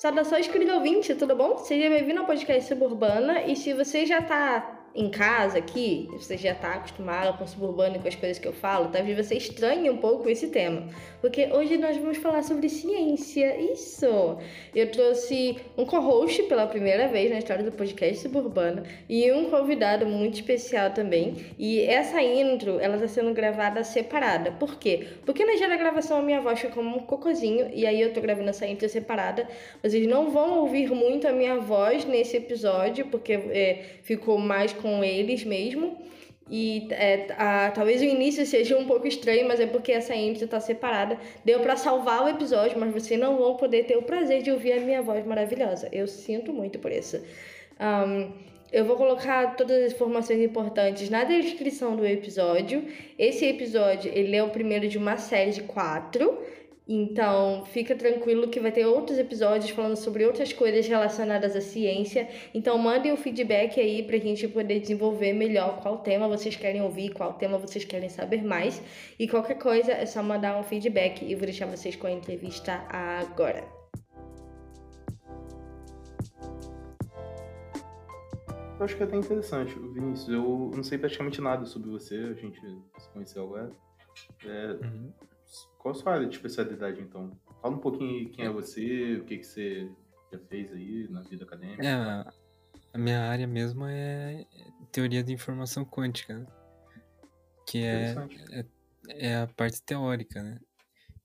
Saudações, querido ouvinte, tudo bom? Seja bem-vindo ao podcast Suburbana. E se você já tá em casa aqui, você já está acostumado com o suburbano e com as coisas que eu falo, talvez você estranhe um pouco esse tema, porque hoje nós vamos falar sobre ciência. Isso! Eu trouxe um co-host pela primeira vez na história do podcast Suburbano e um convidado muito especial também. E essa intro, ela está sendo gravada separada. Por quê? Porque na da gravação a minha voz ficou como um cocôzinho e aí eu tô gravando essa intro separada. Vocês não vão ouvir muito a minha voz nesse episódio, porque é, ficou mais com eles mesmo. E é, a, talvez o início seja um pouco estranho, mas é porque essa intro está separada. Deu para salvar o episódio, mas vocês não vão poder ter o prazer de ouvir a minha voz maravilhosa. Eu sinto muito por isso. Um, eu vou colocar todas as informações importantes na descrição do episódio. Esse episódio ele é o primeiro de uma série de quatro. Então, fica tranquilo que vai ter outros episódios falando sobre outras coisas relacionadas à ciência. Então, mandem o feedback aí pra gente poder desenvolver melhor qual tema vocês querem ouvir, qual tema vocês querem saber mais. E qualquer coisa é só mandar um feedback e vou deixar vocês com a entrevista agora. Eu acho que é até interessante, Vinícius. Eu não sei praticamente nada sobre você, a gente se conheceu agora. É, uhum. Qual a sua área de especialidade, então? Fala um pouquinho quem é você, o que, que você já fez aí na vida acadêmica. É, a minha área mesmo é teoria de informação quântica, né? Que é, é, é, a parte teórica, né?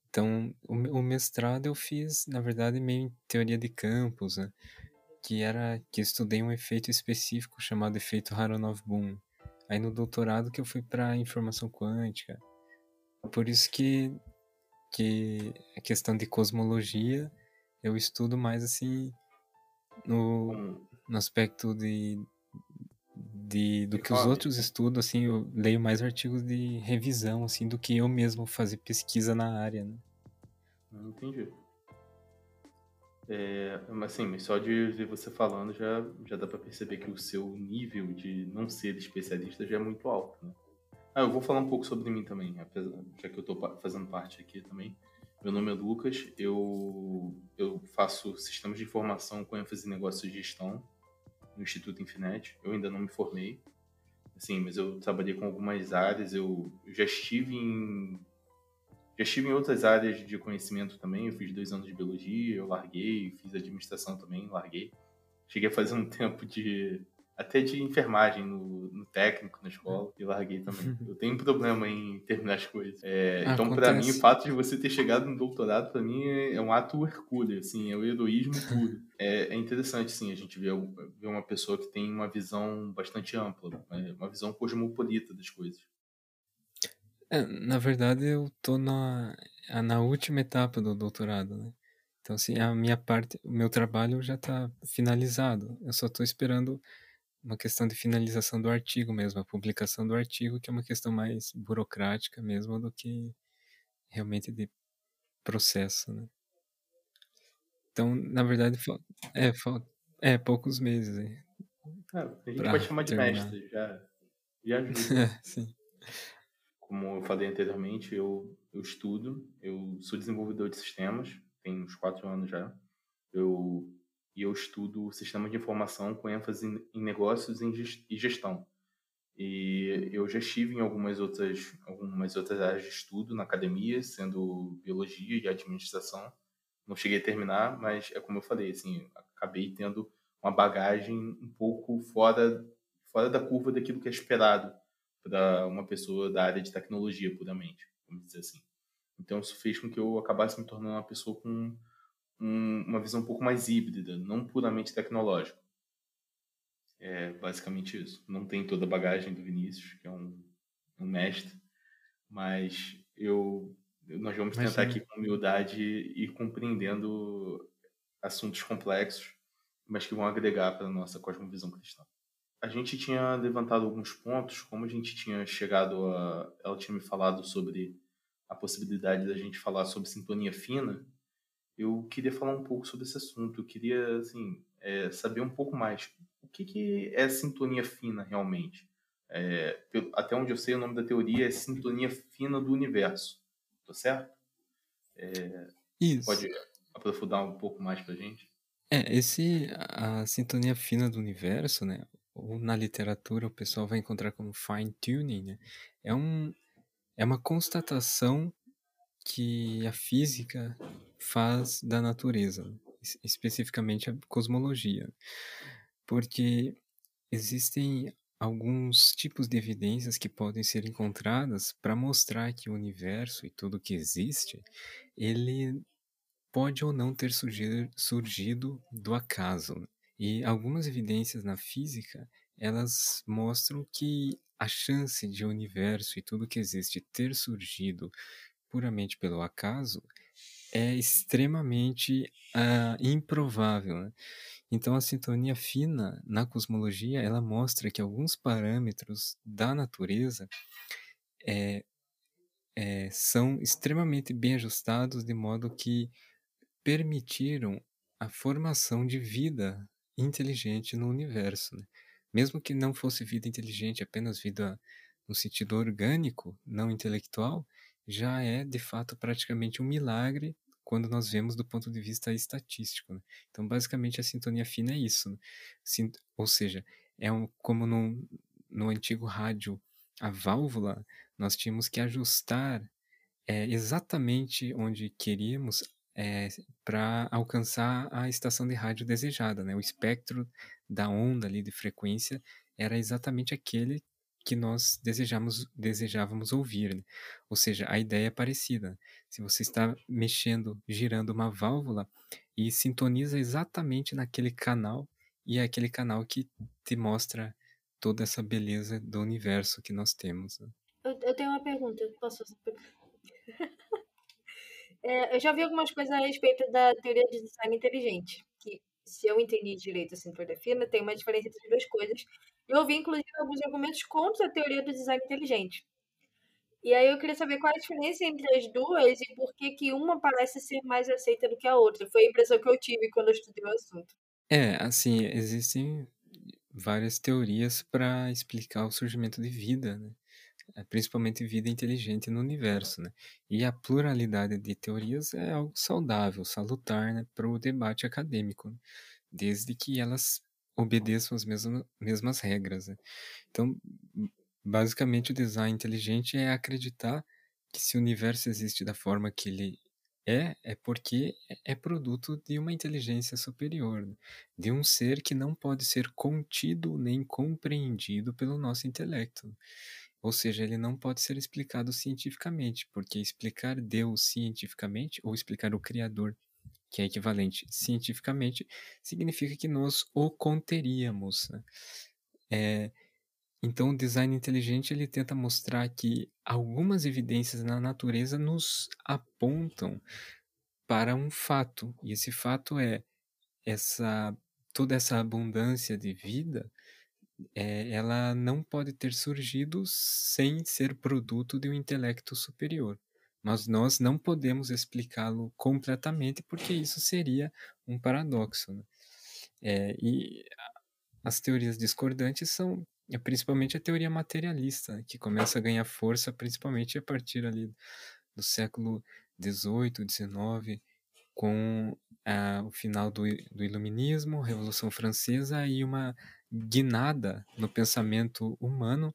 Então, o, o mestrado eu fiz, na verdade, meio em teoria de campos, né? Que era que estudei um efeito específico chamado efeito Haronov-Bohm. Aí no doutorado que eu fui para informação quântica. Por isso que que a questão de cosmologia eu estudo mais assim no, no aspecto de, de do que os outros estudam, assim, eu leio mais artigos de revisão, assim, do que eu mesmo fazer pesquisa na área, né? Entendi. É, mas assim, só de ver você falando já, já dá para perceber que o seu nível de não ser especialista já é muito alto, né? Ah, eu vou falar um pouco sobre mim também, já que eu estou fazendo parte aqui também. Meu nome é Lucas, eu, eu faço sistemas de informação com ênfase em negócios de gestão no Instituto Infinet. Eu ainda não me formei, assim, mas eu trabalhei com algumas áreas. Eu já estive em já estive em outras áreas de conhecimento também. Eu fiz dois anos de biologia, eu larguei, fiz administração também, larguei. Cheguei a fazer um tempo de até de enfermagem no, no, técnico na escola e larguei também. Eu tenho um problema em terminar as coisas. É, ah, então, para mim, o fato de você ter chegado no doutorado, para mim, é, é, um ato hercúleo, assim, é o heroísmo puro. É, é, interessante, sim, a gente ver, ver uma pessoa que tem uma visão bastante ampla, né, uma visão cosmopolita das coisas. É, na verdade, eu tô na, na última etapa do doutorado, né? Então, assim, a minha parte, o meu trabalho já está finalizado. Eu só estou esperando uma questão de finalização do artigo mesmo, a publicação do artigo, que é uma questão mais burocrática mesmo do que realmente de processo, né? Então, na verdade, é, é poucos meses. É, a gente pode chamar de terminar. mestre, já, já ajuda. sim. Como eu falei anteriormente, eu, eu estudo, eu sou desenvolvedor de sistemas, tem uns quatro anos já. Eu eu estudo sistema de informação com ênfase em negócios e gestão. E eu já estive em algumas outras, algumas outras áreas de estudo na academia, sendo biologia e administração. Não cheguei a terminar, mas é como eu falei, assim, acabei tendo uma bagagem um pouco fora, fora da curva daquilo que é esperado para uma pessoa da área de tecnologia, puramente, vamos dizer assim. Então, isso fez com que eu acabasse me tornando uma pessoa com um, uma visão um pouco mais híbrida, não puramente tecnológica. É basicamente isso. Não tem toda a bagagem do Vinícius, que é um, um mestre, mas eu nós vamos tentar aqui com humildade ir compreendendo assuntos complexos, mas que vão agregar para a nossa cosmovisão cristã. A gente tinha levantado alguns pontos, como a gente tinha chegado a. Ela tinha me falado sobre a possibilidade da gente falar sobre sintonia fina, eu queria falar um pouco sobre esse assunto. Eu queria, assim, é, saber um pouco mais. O que, que é sintonia fina realmente? É, até onde eu sei, o nome da teoria é sintonia fina do universo. Tô certo? É, Isso. Pode aprofundar um pouco mais pra gente? É, esse a sintonia fina do universo, né, ou na literatura o pessoal vai encontrar como fine tuning, né, é um é uma constatação que a física faz da natureza, especificamente a cosmologia. Porque existem alguns tipos de evidências que podem ser encontradas para mostrar que o universo e tudo que existe, ele pode ou não ter surgido, do acaso. E algumas evidências na física, elas mostram que a chance de o universo e tudo que existe ter surgido puramente pelo acaso é extremamente uh, improvável. Né? Então, a sintonia fina na cosmologia ela mostra que alguns parâmetros da natureza é, é, são extremamente bem ajustados de modo que permitiram a formação de vida inteligente no universo. Né? Mesmo que não fosse vida inteligente, apenas vida no sentido orgânico, não intelectual, já é de fato praticamente um milagre quando nós vemos do ponto de vista estatístico. Né? Então, basicamente, a sintonia fina é isso. Né? Ou seja, é um, como no, no antigo rádio, a válvula, nós tínhamos que ajustar é, exatamente onde queríamos é, para alcançar a estação de rádio desejada, né? O espectro da onda ali de frequência era exatamente aquele que nós desejamos, desejávamos ouvir. Né? Ou seja, a ideia é parecida. Se você está mexendo, girando uma válvula e sintoniza exatamente naquele canal, e é aquele canal que te mostra toda essa beleza do universo que nós temos. Né? Eu, eu, tenho uma pergunta, posso? É, eu já vi algumas coisas a respeito da teoria de design inteligente, que, se eu entendi direito assim, por fina, tem uma diferença entre as duas coisas. Eu ouvi, inclusive, alguns argumentos contra a teoria do design inteligente. E aí eu queria saber qual a diferença entre as duas e por que, que uma parece ser mais aceita do que a outra. Foi a impressão que eu tive quando eu estudei o assunto. É, assim, existem várias teorias para explicar o surgimento de vida, né? É, principalmente vida inteligente no universo, né? E a pluralidade de teorias é algo saudável, salutar, né, para o debate acadêmico, né? desde que elas obedeçam as mesmas, mesmas regras. Né? Então, basicamente, o design inteligente é acreditar que se o universo existe da forma que ele é, é porque é produto de uma inteligência superior, né? de um ser que não pode ser contido nem compreendido pelo nosso intelecto. Ou seja, ele não pode ser explicado cientificamente, porque explicar Deus cientificamente, ou explicar o Criador, que é equivalente cientificamente, significa que nós o conteríamos. Né? É, então, o design inteligente ele tenta mostrar que algumas evidências na natureza nos apontam para um fato, e esse fato é essa toda essa abundância de vida é, ela não pode ter surgido sem ser produto de um intelecto superior. Mas nós não podemos explicá-lo completamente, porque isso seria um paradoxo. Né? É, e as teorias discordantes são é, principalmente a teoria materialista, que começa a ganhar força principalmente a partir ali do século XVIII, XIX, com ah, o final do, do Iluminismo, Revolução Francesa e uma guinada no pensamento humano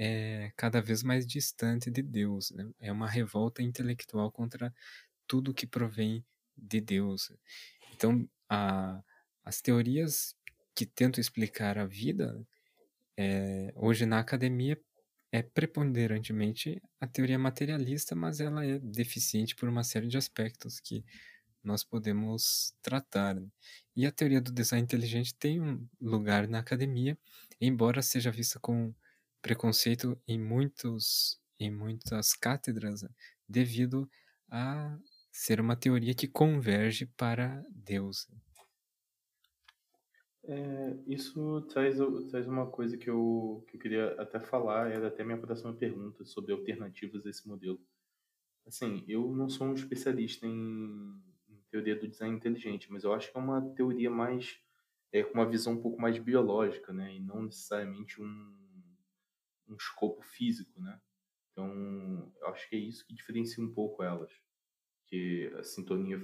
é cada vez mais distante de Deus. Né? É uma revolta intelectual contra tudo que provém de Deus. Então, a, as teorias que tentam explicar a vida, é, hoje na academia, é preponderantemente a teoria materialista, mas ela é deficiente por uma série de aspectos que nós podemos tratar. Né? E a teoria do design inteligente tem um lugar na academia, embora seja vista com preconceito em muitos em muitas cátedras, né? devido a ser uma teoria que converge para Deus. É, isso traz, traz uma coisa que eu, que eu queria até falar, era até minha próxima pergunta sobre alternativas a esse modelo. Assim, eu não sou um especialista em teoria do design inteligente, mas eu acho que é uma teoria mais é, com uma visão um pouco mais biológica, né, e não necessariamente um, um escopo físico, né. Então, eu acho que é isso que diferencia um pouco elas, que a sintonia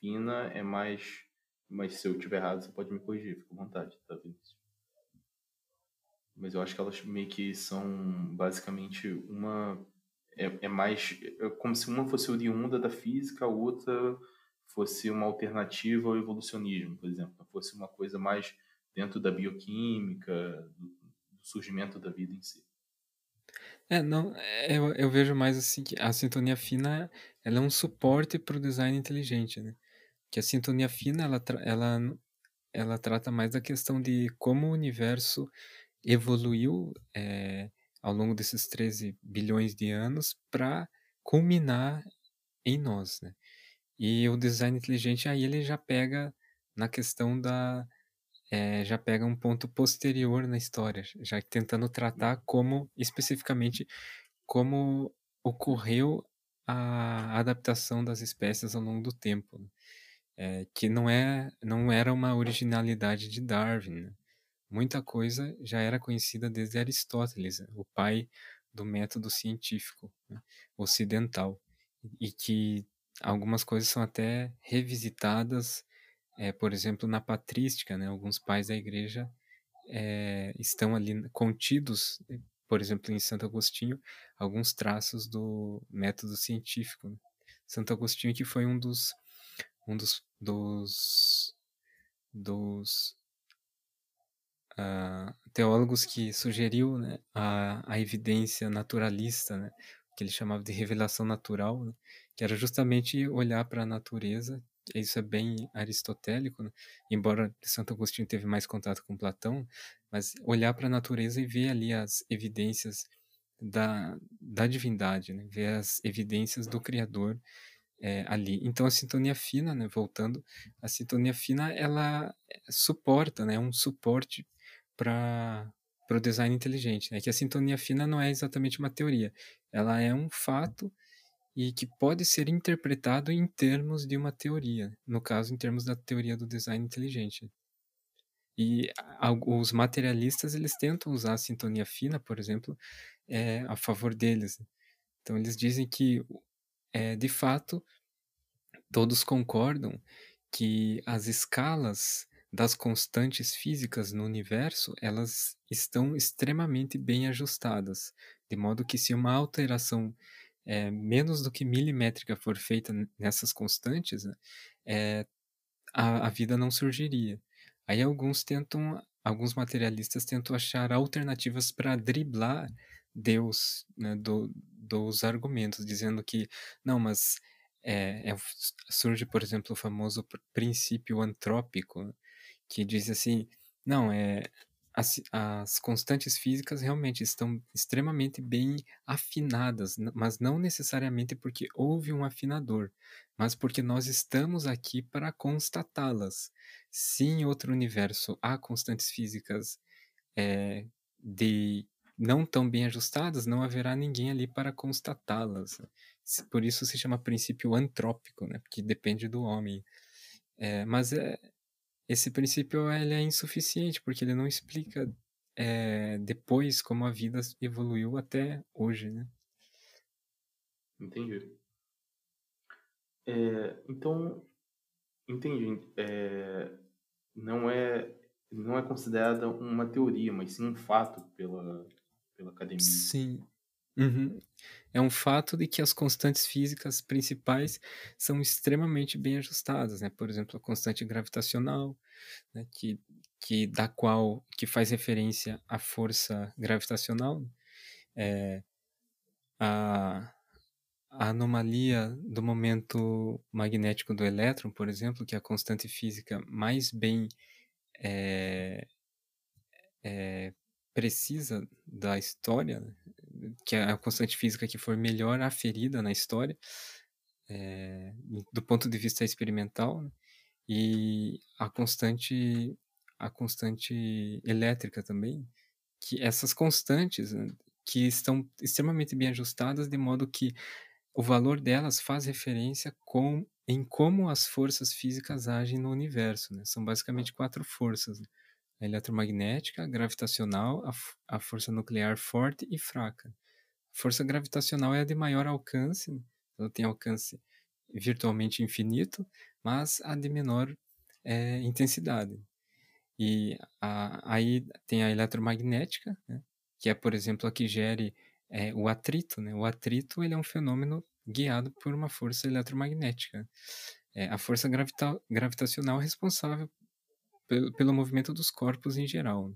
fina é mais Mas se eu tiver errado, você pode me corrigir, fica à vontade, tá, Vinícius? Mas eu acho que elas meio que são basicamente uma. É, é mais. É como se uma fosse oriunda da física, a outra fosse uma alternativa ao evolucionismo, por exemplo. Fosse uma coisa mais dentro da bioquímica, do, do surgimento da vida em si. É, não, é, eu, eu vejo mais assim que a sintonia fina ela é um suporte para o design inteligente, né? Que a sintonia fina ela, ela, ela trata mais da questão de como o universo evoluiu é, ao longo desses 13 bilhões de anos para culminar em nós, né? E o design inteligente aí ele já pega na questão da é, já pega um ponto posterior na história, já tentando tratar como especificamente como ocorreu a adaptação das espécies ao longo do tempo, né? é, que não é não era uma originalidade de Darwin. Né? Muita coisa já era conhecida desde Aristóteles, né? o pai do método científico né? ocidental, e que algumas coisas são até revisitadas é, por exemplo, na patrística, né, alguns pais da igreja é, estão ali contidos, por exemplo, em Santo Agostinho, alguns traços do método científico. Santo Agostinho que foi um dos um dos dos, dos uh, teólogos que sugeriu né, a, a evidência naturalista, né, que ele chamava de revelação natural, né, que era justamente olhar para a natureza isso é bem aristotélico, né? embora Santo Agostinho teve mais contato com Platão, mas olhar para a natureza e ver ali as evidências da, da divindade, né? ver as evidências do Criador é, ali. Então a sintonia fina, né? voltando, a sintonia fina ela suporta, né? é um suporte para o design inteligente, né? Que a sintonia fina não é exatamente uma teoria, ela é um fato e que pode ser interpretado em termos de uma teoria, no caso, em termos da teoria do design inteligente. E os materialistas eles tentam usar a sintonia fina, por exemplo, é, a favor deles. Então eles dizem que, é, de fato, todos concordam que as escalas das constantes físicas no universo elas estão extremamente bem ajustadas, de modo que se uma alteração é, menos do que milimétrica for feita nessas constantes, né, é, a, a vida não surgiria. Aí alguns tentam, alguns materialistas tentam achar alternativas para driblar Deus né, do, dos argumentos, dizendo que não, mas é, é, surge, por exemplo, o famoso princípio antrópico, que diz assim, não, é as, as constantes físicas realmente estão extremamente bem afinadas, mas não necessariamente porque houve um afinador, mas porque nós estamos aqui para constatá-las. Se em outro universo há constantes físicas é, de não tão bem ajustadas, não haverá ninguém ali para constatá-las. Por isso se chama princípio antrópico, né? porque depende do homem. É, mas é, esse princípio ele é insuficiente, porque ele não explica é, depois como a vida evoluiu até hoje, né? Entendi. É, então, entendi. É, não é não é considerada uma teoria, mas sim um fato pela, pela academia. Sim. Uhum. É um fato de que as constantes físicas principais são extremamente bem ajustadas, né? Por exemplo, a constante gravitacional, né? que, que da qual que faz referência à força gravitacional, é, a, a anomalia do momento magnético do elétron, por exemplo, que é a constante física mais bem é, é, precisa da história, né? Que é a constante física que for melhor aferida na história, é, do ponto de vista experimental, né? e a constante a constante elétrica também, que essas constantes né? que estão extremamente bem ajustadas de modo que o valor delas faz referência com em como as forças físicas agem no universo, né? São basicamente quatro forças. Né? Eletromagnética, gravitacional, a, a força nuclear forte e fraca. A força gravitacional é a de maior alcance, ela tem alcance virtualmente infinito, mas a de menor é intensidade. E a, aí tem a eletromagnética, né? que é, por exemplo, a que gere é, o atrito. Né? O atrito ele é um fenômeno guiado por uma força eletromagnética. É a força gravita gravitacional responsável pelo, pelo movimento dos corpos em geral.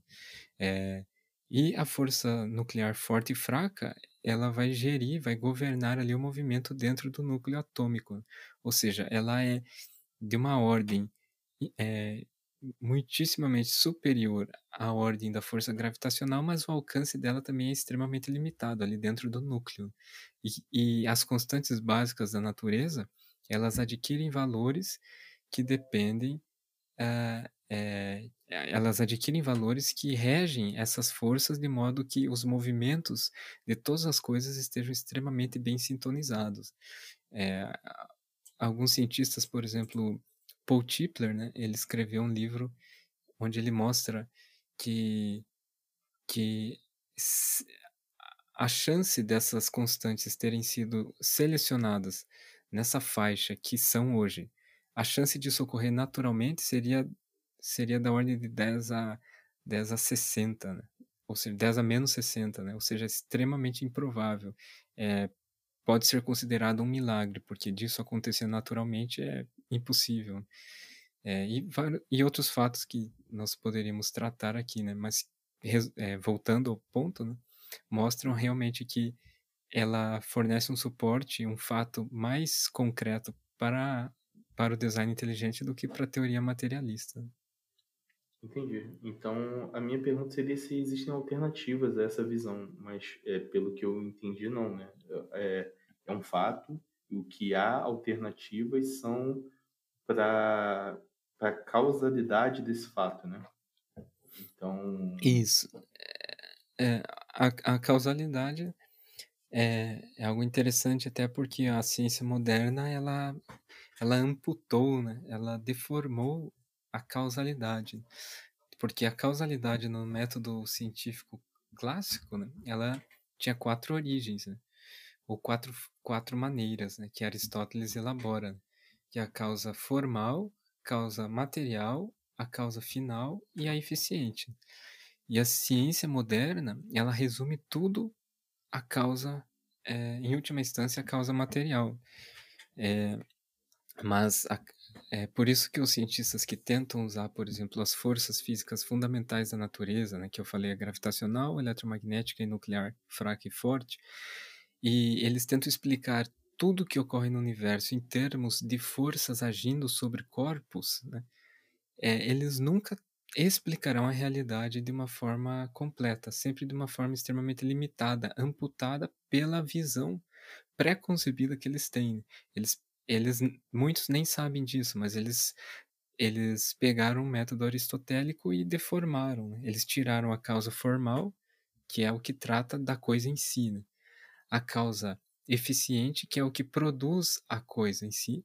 É, e a força nuclear forte e fraca, ela vai gerir, vai governar ali o movimento dentro do núcleo atômico. Ou seja, ela é de uma ordem é, muitíssimamente superior à ordem da força gravitacional, mas o alcance dela também é extremamente limitado ali dentro do núcleo. E, e as constantes básicas da natureza, elas adquirem valores que dependem, uh, é, elas adquirem valores que regem essas forças de modo que os movimentos de todas as coisas estejam extremamente bem sintonizados. É, alguns cientistas, por exemplo, Paul Tipler, né, ele escreveu um livro onde ele mostra que, que a chance dessas constantes terem sido selecionadas nessa faixa que são hoje, a chance disso ocorrer naturalmente seria, seria da ordem de 10 a, 10 a 60, né? ou seja, 10 a menos 60, né? ou seja, extremamente improvável. É, pode ser considerado um milagre, porque disso acontecer naturalmente é impossível. É, e, e, outros fatos que nós poderíamos tratar aqui, né? Mas é, voltando ao ponto, né? mostram realmente que ela fornece um suporte, um fato mais concreto para, para o design inteligente do que para a teoria materialista. Entendi. Então, a minha pergunta seria se existem alternativas a essa visão, mas é, pelo que eu entendi, não, né? É, é um fato, e o que há alternativas são para a causalidade desse fato, né? Então. Isso. É, a, a causalidade é, é algo interessante até porque a ciência moderna ela, ela amputou, né? ela deformou a causalidade. Porque a causalidade no método científico clássico, né? ela tinha quatro origens, né? ou quatro, quatro maneiras né? que Aristóteles elabora que é a causa formal, causa material, a causa final e a eficiente. E a ciência moderna, ela resume tudo a causa, é, em última instância, a causa material. É, mas a, é por isso que os cientistas que tentam usar, por exemplo, as forças físicas fundamentais da natureza, né, que eu falei, a gravitacional, eletromagnética e nuclear, fraca e forte, e eles tentam explicar tudo que ocorre no universo em termos de forças agindo sobre corpos, né, é, eles nunca explicarão a realidade de uma forma completa, sempre de uma forma extremamente limitada, amputada pela visão pré-concebida que eles têm. Eles, eles, muitos nem sabem disso, mas eles eles pegaram o método aristotélico e deformaram. Né? Eles tiraram a causa formal, que é o que trata da coisa em si, né? a causa eficiente, que é o que produz a coisa em si,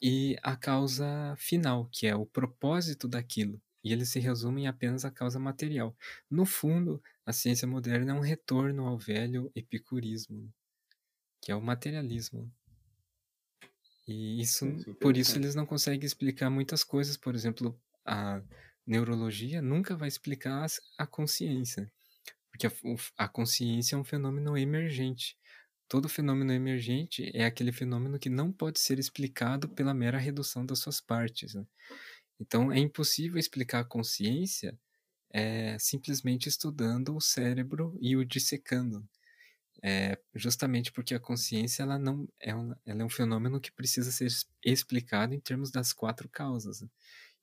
e a causa final, que é o propósito daquilo. E eles se resumem apenas à causa material. No fundo, a ciência moderna é um retorno ao velho epicurismo, que é o materialismo. E isso, por isso eles não conseguem explicar muitas coisas. Por exemplo, a neurologia nunca vai explicar a consciência, porque a, a consciência é um fenômeno emergente todo fenômeno emergente é aquele fenômeno que não pode ser explicado pela mera redução das suas partes. Né? Então, é impossível explicar a consciência é, simplesmente estudando o cérebro e o dissecando. É, justamente porque a consciência ela não é um, ela é um fenômeno que precisa ser explicado em termos das quatro causas né?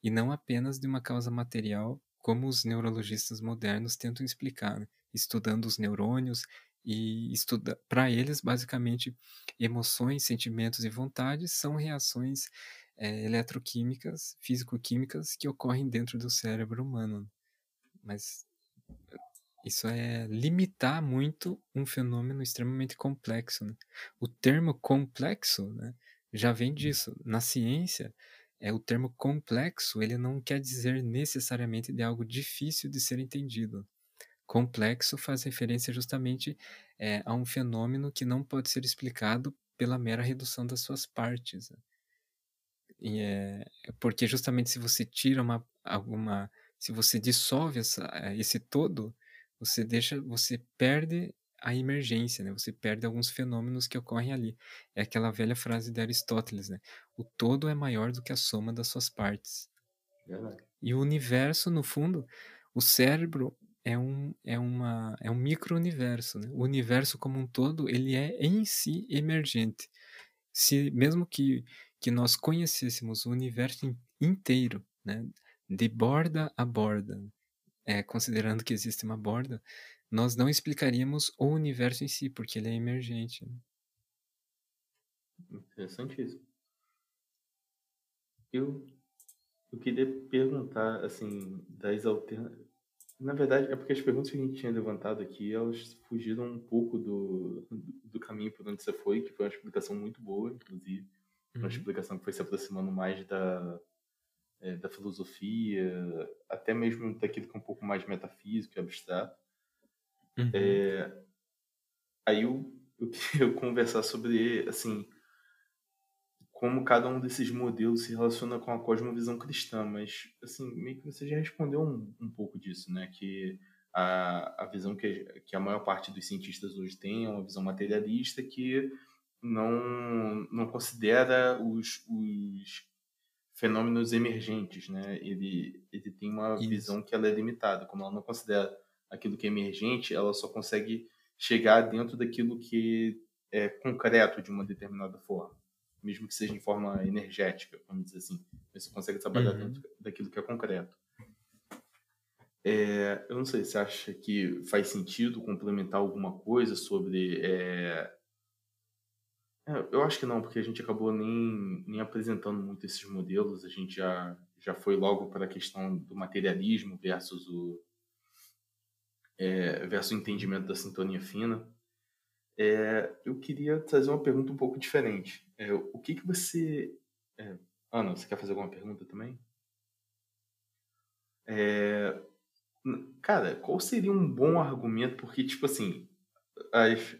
e não apenas de uma causa material como os neurologistas modernos tentam explicar, né? estudando os neurônios e estuda para eles basicamente emoções, sentimentos e vontades são reações é, eletroquímicas, físico-químicas que ocorrem dentro do cérebro humano. Mas isso é limitar muito um fenômeno extremamente complexo. Né? O termo complexo né, já vem disso. Na ciência, é o termo complexo ele não quer dizer necessariamente de algo difícil de ser entendido. Complexo faz referência justamente é, a um fenômeno que não pode ser explicado pela mera redução das suas partes. Né? E é porque justamente se você tira uma alguma, se você dissolve essa, esse todo, você deixa, você perde a emergência, né? Você perde alguns fenômenos que ocorrem ali. É aquela velha frase de Aristóteles, né? O todo é maior do que a soma das suas partes. Verdade. E o universo, no fundo, o cérebro é um, é uma, é um micro-universo. Né? O universo como um todo, ele é em si emergente. Se mesmo que, que nós conhecêssemos o universo inteiro, né? de borda a borda, é, considerando que existe uma borda, nós não explicaríamos o universo em si, porque ele é emergente. Né? Interessantíssimo. Eu, eu queria perguntar, assim, das alternativas. Na verdade, é porque as perguntas que a gente tinha levantado aqui, elas fugiram um pouco do, do caminho por onde você foi, que foi uma explicação muito boa, inclusive. Uma uhum. explicação que foi se aproximando mais da, é, da filosofia, até mesmo daquilo que é um pouco mais metafísico e abstrato. Uhum. É, aí eu, eu queria conversar sobre, assim, como cada um desses modelos se relaciona com a cosmovisão cristã, mas, assim, meio que você já respondeu um, um pouco disso, né? Que a, a visão que, que a maior parte dos cientistas hoje tem é uma visão materialista que não, não considera os, os fenômenos emergentes, né? Ele, ele tem uma Isso. visão que ela é limitada, como ela não considera aquilo que é emergente, ela só consegue chegar dentro daquilo que é concreto de uma determinada forma, mesmo que seja em forma energética, vamos dizer assim. Você consegue trabalhar uhum. dentro daquilo que é concreto. É, eu não sei, você acha que faz sentido complementar alguma coisa sobre é, é, eu acho que não, porque a gente acabou nem, nem apresentando muito esses modelos, a gente já, já foi logo para a questão do materialismo versus o, é, versus o entendimento da sintonia fina. É, eu queria trazer uma pergunta um pouco diferente. É, o que, que você. É, Ana, você quer fazer alguma pergunta também? É, cara, qual seria um bom argumento? Porque, tipo assim,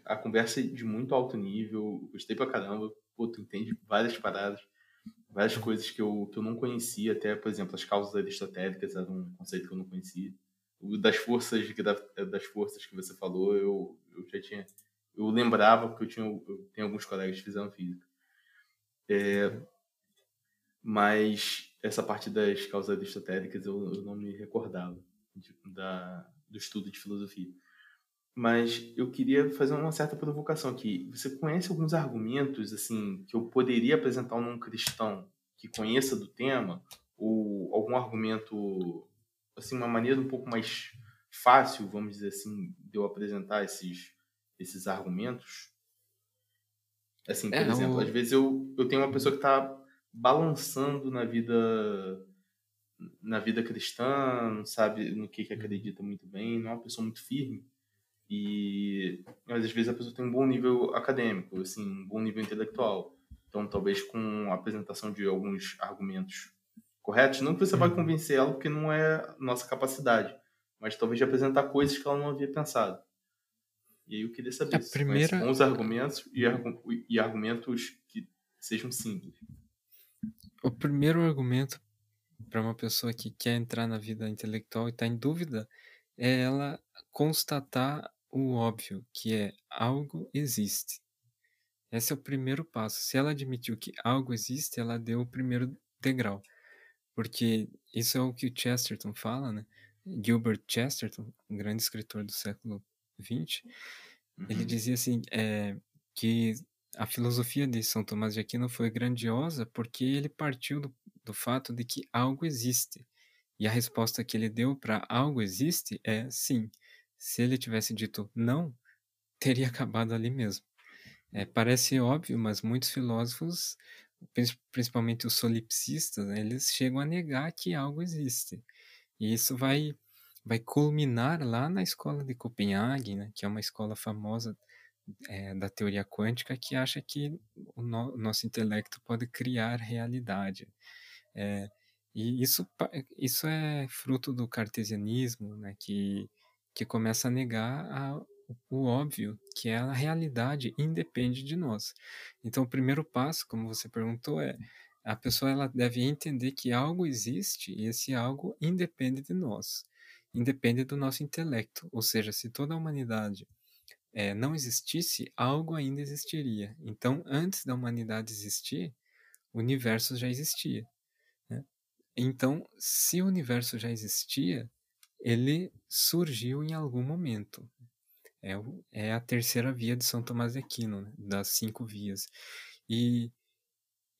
a, conversa é de muito alto nível, gostei pra caramba. Pô, tu entende várias paradas, várias coisas que eu, que eu não conhecia, até, por exemplo, as causas aristotélicas era um conceito que eu não conhecia. O das forças, das forças que você falou, eu, eu já tinha. Eu lembrava, porque eu, tinha, eu tenho alguns colegas que fizeram física. É, mas essa parte das causas aristotélicas eu, eu não me recordava de, da, do estudo de filosofia. Mas eu queria fazer uma certa provocação aqui. Você conhece alguns argumentos assim que eu poderia apresentar num cristão que conheça do tema ou algum argumento assim uma maneira um pouco mais fácil, vamos dizer assim, de eu apresentar esses esses argumentos? Assim, por é, exemplo, às vezes eu, eu tenho uma pessoa que está balançando na vida na vida cristã, não sabe no que, que acredita muito bem, não é uma pessoa muito firme. E mas, às vezes a pessoa tem um bom nível acadêmico, assim, um bom nível intelectual. Então, talvez com a apresentação de alguns argumentos corretos, não que você vai uhum. convencer ela, porque não é nossa capacidade, mas talvez de apresentar coisas que ela não havia pensado. E aí eu queria saber a se primeira... bons argumentos e, e argumentos que sejam simples. O primeiro argumento para uma pessoa que quer entrar na vida intelectual e está em dúvida é ela constatar o óbvio, que é algo existe. Esse é o primeiro passo. Se ela admitiu que algo existe, ela deu o primeiro degrau. Porque isso é o que o Chesterton fala, né? Gilbert Chesterton, um grande escritor do século XX, uhum. ele dizia assim, é, que a filosofia de São Tomás de Aquino foi grandiosa porque ele partiu do, do fato de que algo existe. E a resposta que ele deu para algo existe é sim. Se ele tivesse dito não, teria acabado ali mesmo. É, parece óbvio, mas muitos filósofos, principalmente os solipsistas, né, eles chegam a negar que algo existe. E isso vai, vai culminar lá na escola de Copenhague, né, que é uma escola famosa é, da teoria quântica, que acha que o, no, nosso intelecto pode criar realidade. É, e isso, isso é fruto do cartesianismo, né, que que começa a negar a, o óbvio, que é a realidade independe de nós. Então, o primeiro passo, como você perguntou, é, a pessoa ela deve entender que algo existe e esse algo independe de nós, independe do nosso intelecto. Ou seja, se toda a humanidade é, não existisse, algo ainda existiria. Então, antes da humanidade existir, o universo já existia. Né? Então, se o universo já existia, ele surgiu em algum momento. É, é a terceira via de São Tomás de Aquino, né? das cinco vias. E,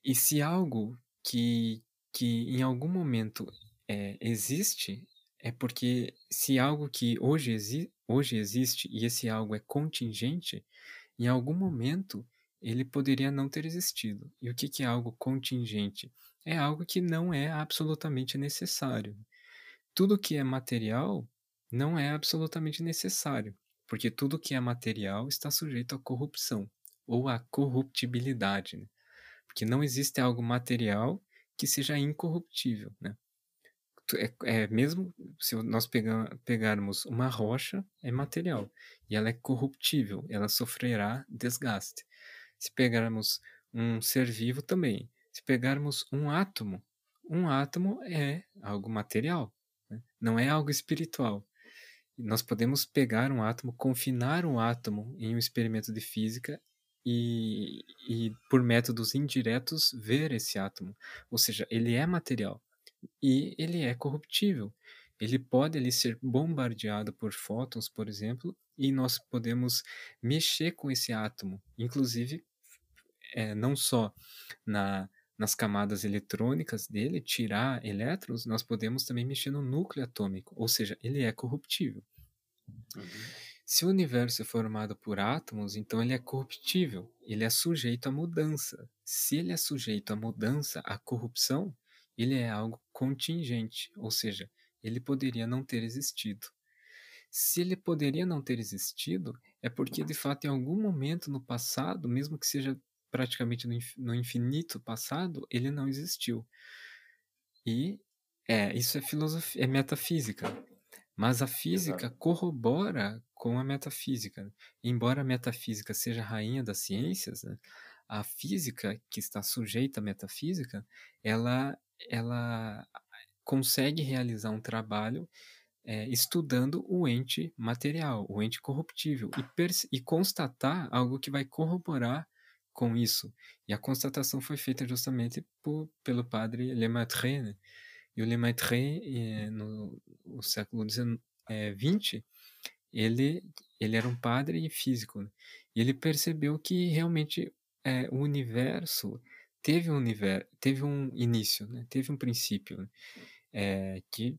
e se algo que, que em algum momento é, existe, é porque se algo que hoje, exi hoje existe e esse algo é contingente, em algum momento ele poderia não ter existido. E o que, que é algo contingente? É algo que não é absolutamente necessário. Tudo que é material não é absolutamente necessário, porque tudo que é material está sujeito à corrupção ou à corruptibilidade, né? porque não existe algo material que seja incorruptível, né? é, é, mesmo se nós pegar, pegarmos uma rocha, é material e ela é corruptível, ela sofrerá desgaste. Se pegarmos um ser vivo também, se pegarmos um átomo, um átomo é algo material? Não é algo espiritual. nós podemos pegar um átomo, confinar um átomo em um experimento de física e, e por métodos indiretos ver esse átomo, ou seja, ele é material e ele é corruptível. Ele pode ali ser bombardeado por fótons, por exemplo, e nós podemos mexer com esse átomo, inclusive é, não só na, nas camadas eletrônicas dele, tirar elétrons, nós podemos também mexer no núcleo atômico, ou seja, ele é corruptível. Uhum. Se o universo é formado por átomos, então ele é corruptível, ele é sujeito à mudança. Se ele é sujeito à mudança, à corrupção, ele é algo contingente, ou seja, ele poderia não ter existido. Se ele poderia não ter existido, é porque de fato em algum momento no passado, mesmo que seja praticamente no infinito passado, ele não existiu. E é, isso é filosofia, é metafísica. Mas a física Exato. corrobora com a metafísica. Embora a metafísica seja a rainha das ciências, né, a física que está sujeita à metafísica, ela ela consegue realizar um trabalho é, estudando o ente material, o ente corruptível, e, e constatar algo que vai corroborar com isso. E a constatação foi feita justamente por, pelo padre Lemaitre. Né? E o Lemaitre, eh, no, no século XX, eh, ele, ele era um padre físico. Né? E ele percebeu que realmente é, o universo teve um universo, teve um início, né? teve um princípio né? é, que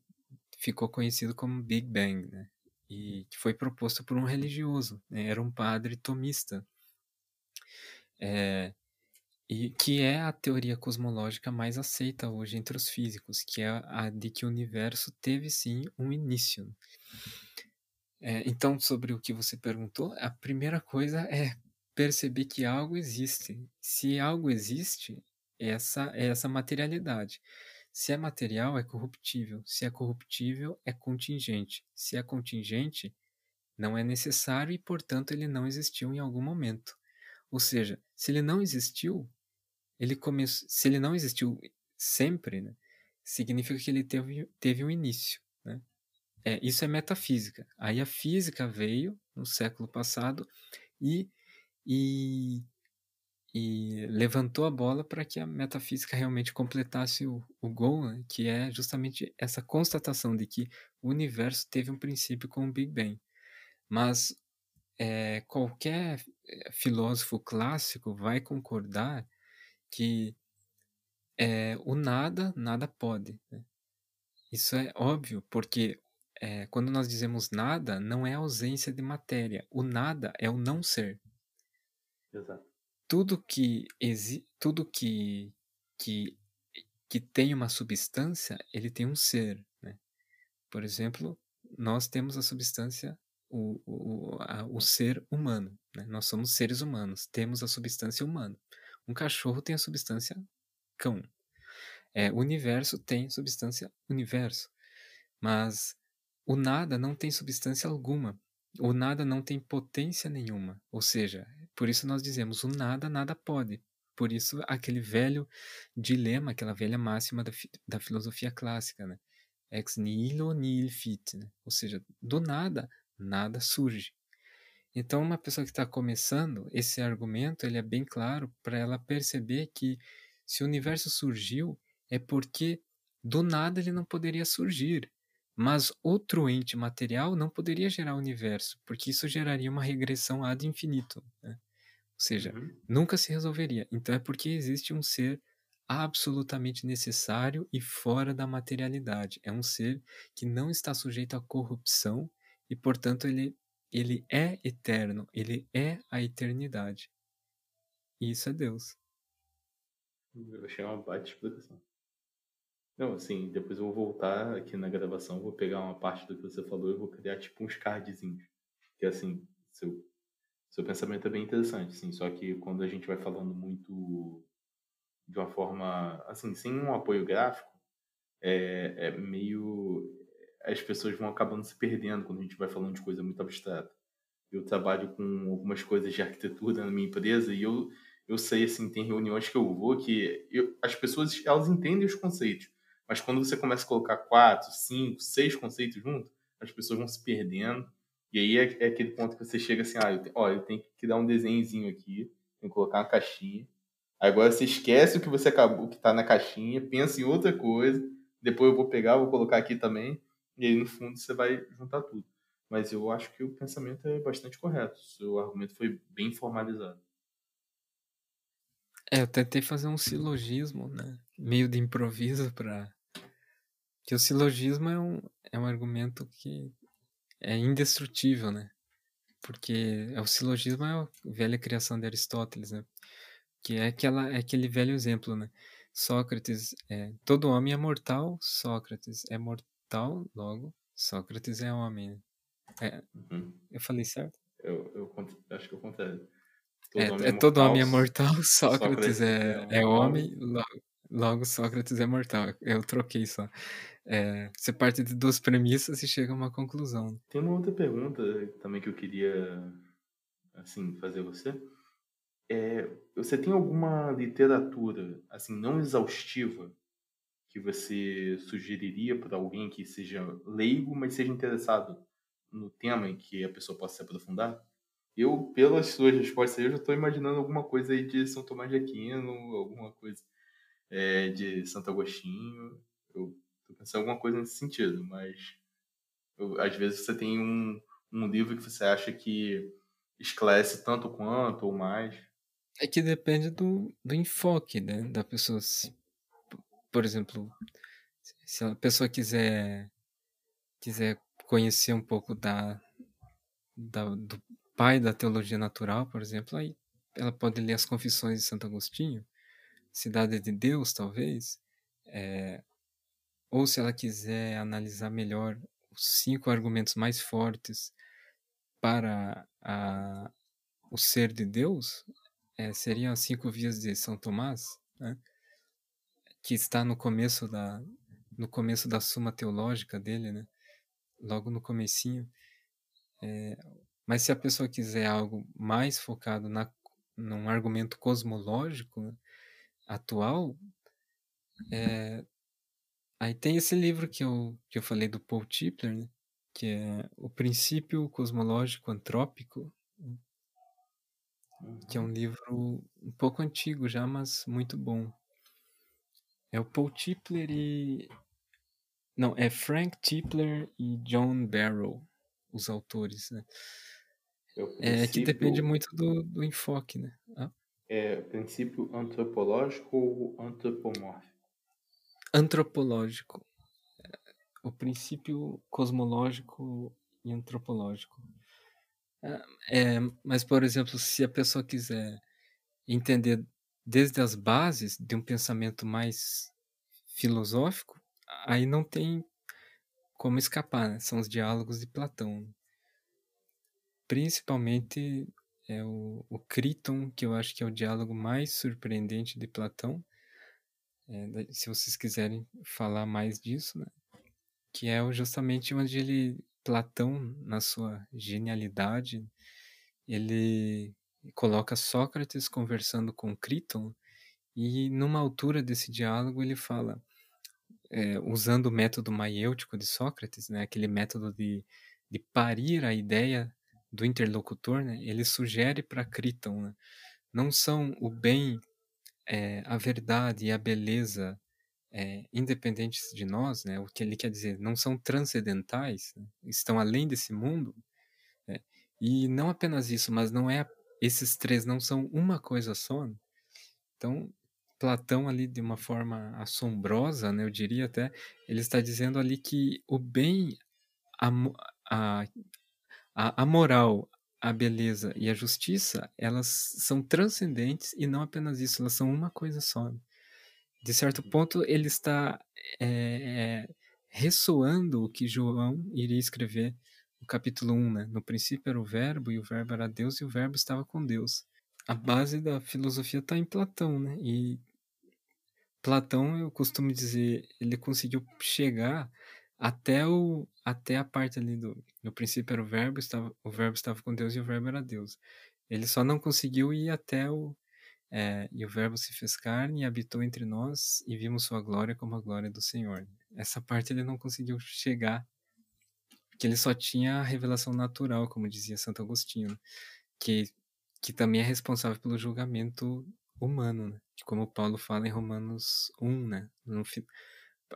ficou conhecido como Big Bang, né? e que foi proposto por um religioso, né? era um padre tomista, é, e que é a teoria cosmológica mais aceita hoje entre os físicos, que é a de que o universo teve sim um início. É, então, sobre o que você perguntou, a primeira coisa é perceber que algo existe. Se algo existe, essa é essa materialidade. Se é material, é corruptível. Se é corruptível, é contingente. Se é contingente, não é necessário e, portanto, ele não existiu em algum momento. Ou seja, se ele não existiu, ele começou, se ele não existiu sempre, né, significa que ele teve, teve um início. Né? É, isso é metafísica. Aí a física veio no século passado e e, e levantou a bola para que a metafísica realmente completasse o, o gol, né, que é justamente essa constatação de que o universo teve um princípio com o Big Bang. Mas é, qualquer filósofo clássico vai concordar que é, o nada, nada pode. Né? Isso é óbvio, porque é, quando nós dizemos nada, não é ausência de matéria. O nada é o não ser. Exato. Tudo que exi tudo que, que que tem uma substância, ele tem um ser, né? Por exemplo, nós temos a substância o, o, a, o ser humano, né? Nós somos seres humanos, temos a substância humana. Um cachorro tem a substância cão. É, o universo tem substância universo. Mas o nada não tem substância alguma. O nada não tem potência nenhuma. Ou seja, por isso nós dizemos o nada, nada pode. Por isso, aquele velho dilema, aquela velha máxima da, da filosofia clássica, né? Ex nihilo nihil fit, né? Ou seja, do nada, nada surge. Então, uma pessoa que está começando, esse argumento ele é bem claro para ela perceber que se o universo surgiu é porque do nada ele não poderia surgir. Mas outro ente material não poderia gerar o universo, porque isso geraria uma regressão ad infinito. Né? Ou seja, uhum. nunca se resolveria. Então é porque existe um ser absolutamente necessário e fora da materialidade. É um ser que não está sujeito à corrupção e, portanto, ele, ele é eterno, ele é a eternidade. E isso é Deus. Eu achei uma baita explicação. Não, assim, depois eu vou voltar aqui na gravação, vou pegar uma parte do que você falou e vou criar tipo uns cardzinhos. Que assim, seu, seu pensamento é bem interessante, assim, só que quando a gente vai falando muito de uma forma, assim, sem um apoio gráfico, é, é meio. As pessoas vão acabando se perdendo quando a gente vai falando de coisa muito abstrata. Eu trabalho com algumas coisas de arquitetura na minha empresa e eu, eu sei, assim, tem reuniões que eu vou que eu, as pessoas, elas entendem os conceitos, mas quando você começa a colocar quatro, cinco, seis conceitos juntos, as pessoas vão se perdendo. E aí é, é aquele ponto que você chega assim, ah, eu, te, ó, eu tenho que dar um desenhozinho aqui, tenho que colocar uma caixinha. Agora você esquece o que você acabou, que está na caixinha, pensa em outra coisa, depois eu vou pegar, vou colocar aqui também, e aí no fundo você vai juntar tudo. Mas eu acho que o pensamento é bastante correto. O seu argumento foi bem formalizado. É, eu tentei fazer um silogismo, né? Meio de improviso para que o silogismo é um, é um argumento que é indestrutível, né? Porque é o silogismo é a velha criação de Aristóteles, né? Que é aquela é aquele velho exemplo, né? Sócrates é todo homem é mortal, Sócrates é mortal, logo Sócrates é homem. É, uhum. Eu falei certo? Eu, eu acho que eu contei. Todo é, homem é, é todo homem é mortal, Sócrates, Sócrates é, é, é homem, logo, logo, Sócrates é mortal. Eu troquei só. É, você parte de duas premissas e chega a uma conclusão. Tem uma outra pergunta também que eu queria assim fazer você. É, você tem alguma literatura assim não exaustiva que você sugeriria para alguém que seja leigo, mas seja interessado no tema em que a pessoa possa se aprofundar? Eu, pelas suas respostas eu já estou imaginando alguma coisa aí de São Tomás de Aquino, alguma coisa é, de Santo Agostinho. Eu estou pensando alguma coisa nesse sentido, mas eu, às vezes você tem um, um livro que você acha que esclarece tanto quanto ou mais. É que depende do, do enfoque né, da pessoa. Por exemplo, se a pessoa quiser quiser conhecer um pouco da, da do pai da teologia natural, por exemplo, aí ela pode ler as Confissões de Santo Agostinho, Cidade de Deus, talvez, é, ou se ela quiser analisar melhor os cinco argumentos mais fortes para a, o ser de Deus, é, seriam as cinco vias de São Tomás, né? Que está no começo da no começo da Suma Teológica dele, né? logo no comecinho. É, mas se a pessoa quiser algo mais focado na, num argumento cosmológico né, atual, é, aí tem esse livro que eu, que eu falei do Paul Tipler, né, que é O Princípio Cosmológico Antrópico, que é um livro um pouco antigo já, mas muito bom. É o Paul Tipler e. Não, é Frank Tipler e John Barrow, os autores, né? É, é que depende muito do, do enfoque, né? Ah. É princípio antropológico ou antropomórfico? Antropológico. O princípio cosmológico e antropológico. É, mas, por exemplo, se a pessoa quiser entender desde as bases de um pensamento mais filosófico, aí não tem como escapar, né? São os diálogos de Platão principalmente é o, o Criton, que eu acho que é o diálogo mais surpreendente de Platão. É, se vocês quiserem falar mais disso, né? que é justamente onde ele, Platão, na sua genialidade, ele coloca Sócrates conversando com Criton E numa altura desse diálogo ele fala, é, usando o método maiêutico de Sócrates, né, aquele método de, de parir a ideia do interlocutor, né, ele sugere para Criton, né, não são o bem, é, a verdade e a beleza é, independentes de nós, né, o que ele quer dizer, não são transcendentais, né, estão além desse mundo, né, e não apenas isso, mas não é esses três não são uma coisa só. Né? Então Platão ali de uma forma assombrosa, né, eu diria até, ele está dizendo ali que o bem, a, a, a, moral, a beleza e a justiça, elas são transcendentes e não apenas isso, elas são uma coisa só. De certo ponto, ele está é, ressoando o que João iria escrever no capítulo 1, né? No princípio era o verbo, e o verbo era Deus, e o verbo estava com Deus. A base da filosofia está em Platão, né? E Platão, eu costumo dizer, ele conseguiu chegar até o até a parte ali do no princípio era o verbo, estava o verbo estava com Deus e o verbo era Deus. Ele só não conseguiu ir até o é, e o verbo se fez carne e habitou entre nós e vimos sua glória como a glória do Senhor. Essa parte ele não conseguiu chegar, porque ele só tinha a revelação natural, como dizia Santo Agostinho, que que também é responsável pelo julgamento humano, né? como Paulo fala em Romanos 1, né? No,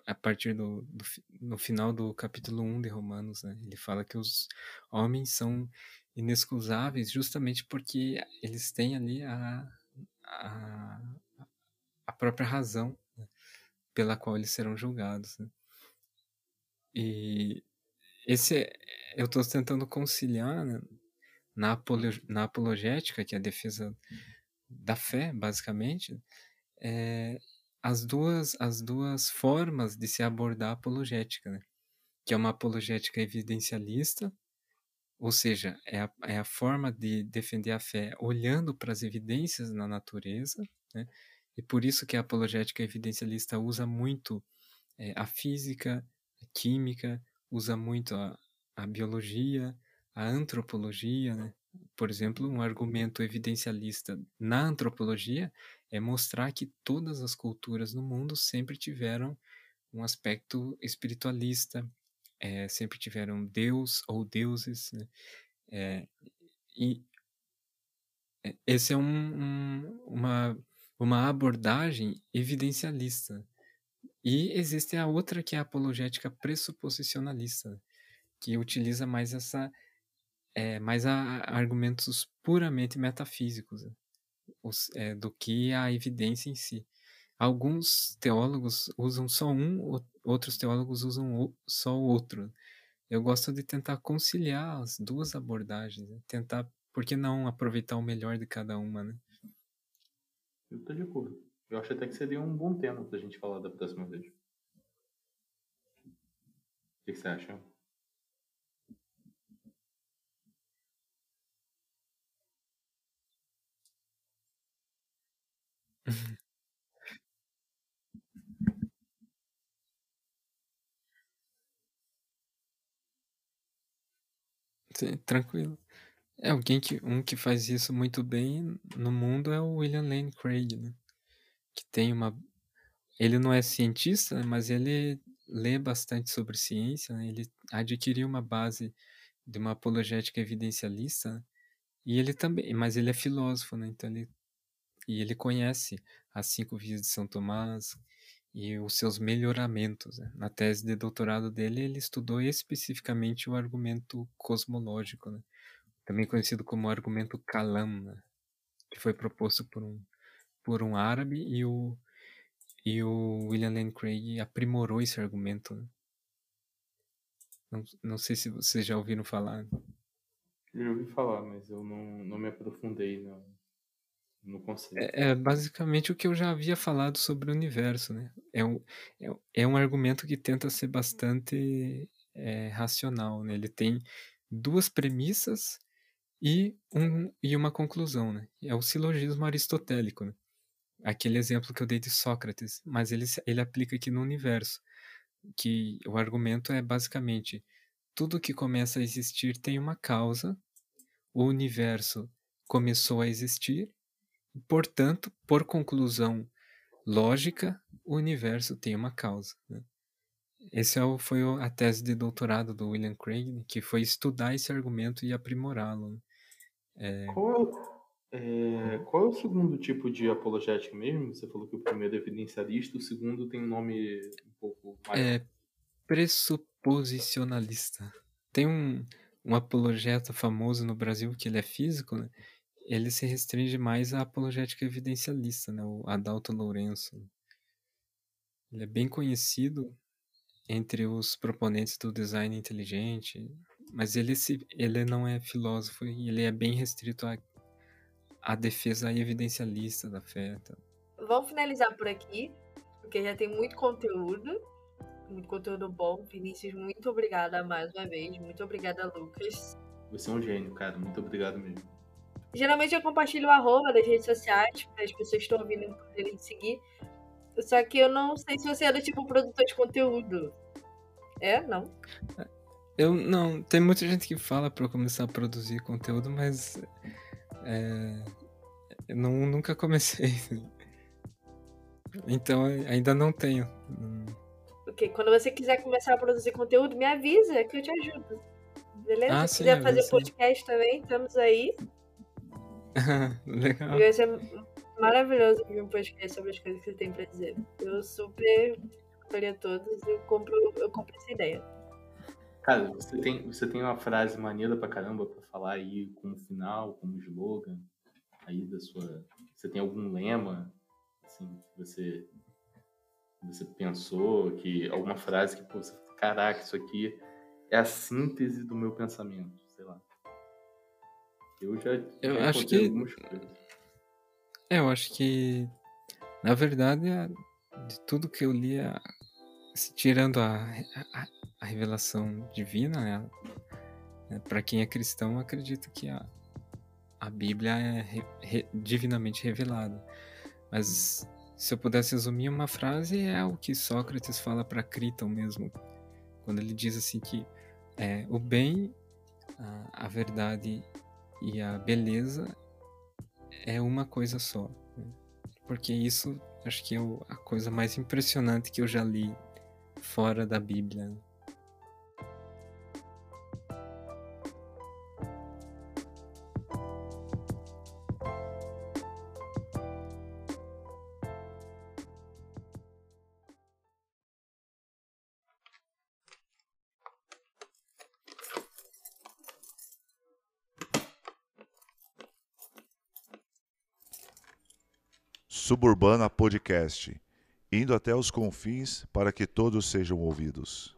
a partir do, do, no final do capítulo 1 de Romanos, né? Ele fala que os homens são inexcusáveis justamente porque eles têm ali a, a, a própria razão né? pela qual eles serão julgados, né? E esse eu estou tentando conciliar né? na, apolo, na apologética, que é a defesa da fé, basicamente, é, as, duas, as duas formas de se abordar a apologética, né? que é uma apologética evidencialista, ou seja, é a, é a forma de defender a fé olhando para as evidências na natureza, né? e por isso que a apologética evidencialista usa muito é, a física, a química, usa muito a, a biologia, a antropologia, né? Por exemplo, um argumento evidencialista na antropologia é mostrar que todas as culturas no mundo sempre tiveram um aspecto espiritualista, é, sempre tiveram Deus ou deuses, né? é, e é, esse é um, um, uma, uma abordagem evidencialista. E existe a outra que é a apologética pressuposicionalista, que utiliza mais essa é, mais a, argumentos puramente metafísicos né? os, é, do que a evidência em si. Alguns teólogos usam só um, outros teólogos usam só o outro. Eu gosto de tentar conciliar as duas abordagens, né? tentar, por que não aproveitar o melhor de cada uma, né? Eu tô de acordo. Eu acho até que seria um bom tema pra gente falar da próxima vez. O que, que você acha? Sim, tranquilo. É alguém que um que faz isso muito bem no mundo é o William Lane Craig, né? Que tem uma ele não é cientista, né, mas ele lê bastante sobre ciência, né? ele adquiriu uma base de uma apologética evidencialista, né? e ele também, mas ele é filósofo, né? Então ele e ele conhece as cinco vias de São Tomás e os seus melhoramentos. Né? Na tese de doutorado dele, ele estudou especificamente o argumento cosmológico, né? também conhecido como argumento Kalam, né? que foi proposto por um, por um árabe e o, e o William Lane Craig aprimorou esse argumento. Né? Não, não sei se vocês já ouviram falar. Eu ouvi falar, mas eu não, não me aprofundei não no conceito. É, é, basicamente o que eu já havia falado sobre o universo, né? É um, é, é um argumento que tenta ser bastante é, racional, né? Ele tem duas premissas e, um, e uma conclusão, né? É o silogismo aristotélico, né? Aquele exemplo que eu dei de Sócrates, mas ele, ele aplica aqui no universo, que o argumento é basicamente tudo que começa a existir tem uma causa, o universo começou a existir Portanto, por conclusão lógica, o universo tem uma causa. Né? Esse é foi a tese de doutorado do William Craig, né, que foi estudar esse argumento e aprimorá-lo. Né? É... Qual, é, qual é o segundo tipo de apologética mesmo? Você falou que o primeiro é evidencialista, o segundo tem um nome um pouco mais. É pressuposicionalista. Tem um, um apologeta famoso no Brasil que ele é físico, né? Ele se restringe mais à apologética evidencialista, né? O Adalto Lourenço. Ele é bem conhecido entre os proponentes do design inteligente, mas ele, se, ele não é filósofo e ele é bem restrito à, à defesa evidencialista da fé. Tá? Vamos finalizar por aqui, porque já tem muito conteúdo, muito conteúdo bom. Vinícius, muito obrigada mais uma vez. Muito obrigada, Lucas. Você é um gênio, cara. Muito obrigado mesmo. Geralmente eu compartilho o arroba das redes sociais, para as pessoas que estão ouvindo poderem seguir. Só que eu não sei se você é do tipo produtor de conteúdo. É? Não? Eu não. Tem muita gente que fala para eu começar a produzir conteúdo, mas. É, eu não, nunca comecei. Então ainda não tenho. Ok, quando você quiser começar a produzir conteúdo, me avisa que eu te ajudo. Beleza? Ah, Se sim, quiser fazer podcast também, estamos aí. Legal. Vai ser maravilhoso ouvir um podcast sobre as coisas que você tem pra dizer. Eu super faria todos e eu compro, eu compro essa ideia. Cara, você tem, você tem uma frase maneira pra caramba pra falar aí como final, como slogan aí da sua. Você tem algum lema, assim, que você, você pensou, que alguma frase que, pô, você, caraca, isso aqui é a síntese do meu pensamento, sei lá. Eu já eu já acho que é, eu acho que na verdade de tudo que eu li, tirando a, a, a revelação divina, né, né para quem é cristão, acredito que a, a Bíblia é re, re, divinamente revelada. Mas se eu pudesse resumir uma frase, é o que Sócrates fala para Criton mesmo, quando ele diz assim que é, o bem, a, a verdade e a beleza é uma coisa só. Né? Porque isso acho que é a coisa mais impressionante que eu já li fora da Bíblia. Suburbana Podcast, indo até os confins para que todos sejam ouvidos.